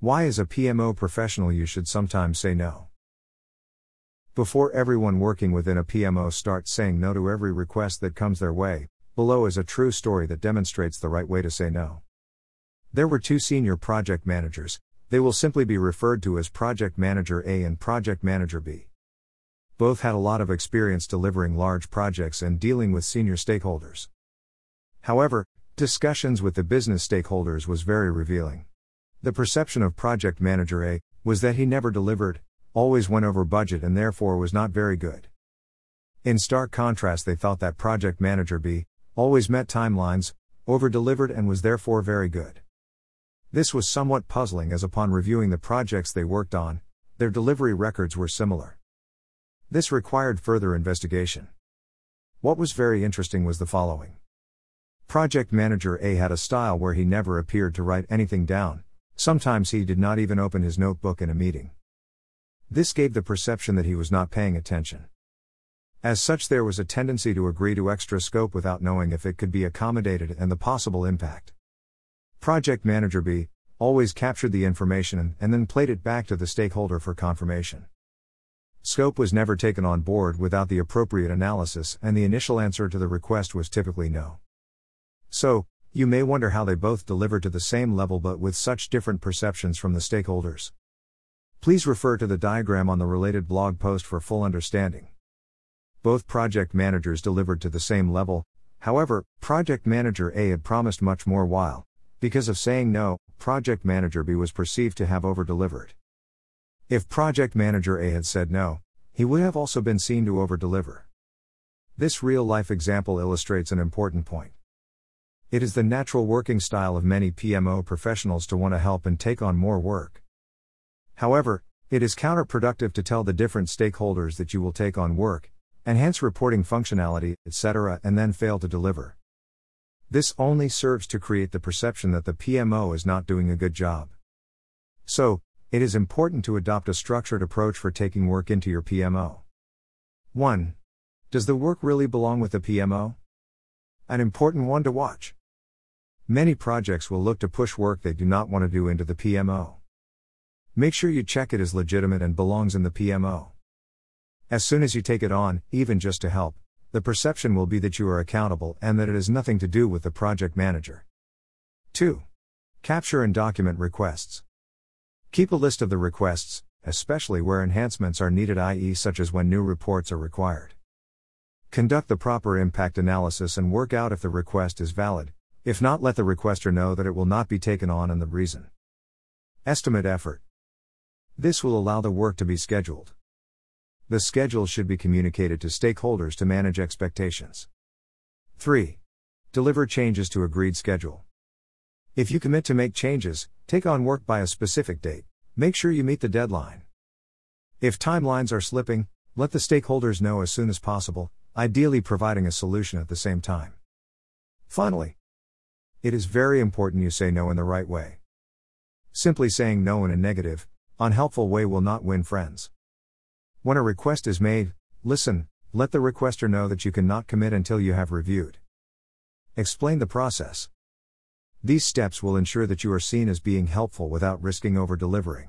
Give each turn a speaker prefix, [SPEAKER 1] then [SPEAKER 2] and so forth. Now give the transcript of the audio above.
[SPEAKER 1] Why, as a PMO professional, you should sometimes say no. Before everyone working within a PMO starts saying no to every request that comes their way, below is a true story that demonstrates the right way to say no. There were two senior project managers, they will simply be referred to as Project Manager A and Project Manager B. Both had a lot of experience delivering large projects and dealing with senior stakeholders. However, discussions with the business stakeholders was very revealing. The perception of Project Manager A was that he never delivered, always went over budget, and therefore was not very good. In stark contrast, they thought that Project Manager B always met timelines, over delivered, and was therefore very good. This was somewhat puzzling as upon reviewing the projects they worked on, their delivery records were similar. This required further investigation. What was very interesting was the following Project Manager A had a style where he never appeared to write anything down, Sometimes he did not even open his notebook in a meeting. This gave the perception that he was not paying attention. As such, there was a tendency to agree to extra scope without knowing if it could be accommodated and the possible impact. Project Manager B always captured the information and then played it back to the stakeholder for confirmation. Scope was never taken on board without the appropriate analysis, and the initial answer to the request was typically no. So, you may wonder how they both deliver to the same level but with such different perceptions from the stakeholders. Please refer to the diagram on the related blog post for full understanding. Both project managers delivered to the same level, however, project manager A had promised much more while, because of saying no, project manager B was perceived to have over delivered. If project manager A had said no, he would have also been seen to over deliver. This real life example illustrates an important point. It is the natural working style of many PMO professionals to want to help and take on more work. However, it is counterproductive to tell the different stakeholders that you will take on work, enhance reporting functionality, etc., and then fail to deliver. This only serves to create the perception that the PMO is not doing a good job. So, it is important to adopt a structured approach for taking work into your PMO. 1. Does the work really belong with the PMO? An important one to watch. Many projects will look to push work they do not want to do into the PMO. Make sure you check it is legitimate and belongs in the PMO. As soon as you take it on, even just to help, the perception will be that you are accountable and that it has nothing to do with the project manager. 2. Capture and document requests. Keep a list of the requests, especially where enhancements are needed, i.e., such as when new reports are required. Conduct the proper impact analysis and work out if the request is valid, if not, let the requester know that it will not be taken on and the reason. Estimate effort. This will allow the work to be scheduled. The schedule should be communicated to stakeholders to manage expectations. 3. Deliver changes to agreed schedule. If you commit to make changes, take on work by a specific date, make sure you meet the deadline. If timelines are slipping, let the stakeholders know as soon as possible, ideally providing a solution at the same time. Finally, it is very important you say no in the right way. Simply saying no in a negative, unhelpful way will not win friends. When a request is made, listen, let the requester know that you cannot commit until you have reviewed. Explain the process. These steps will ensure that you are seen as being helpful without risking over delivering.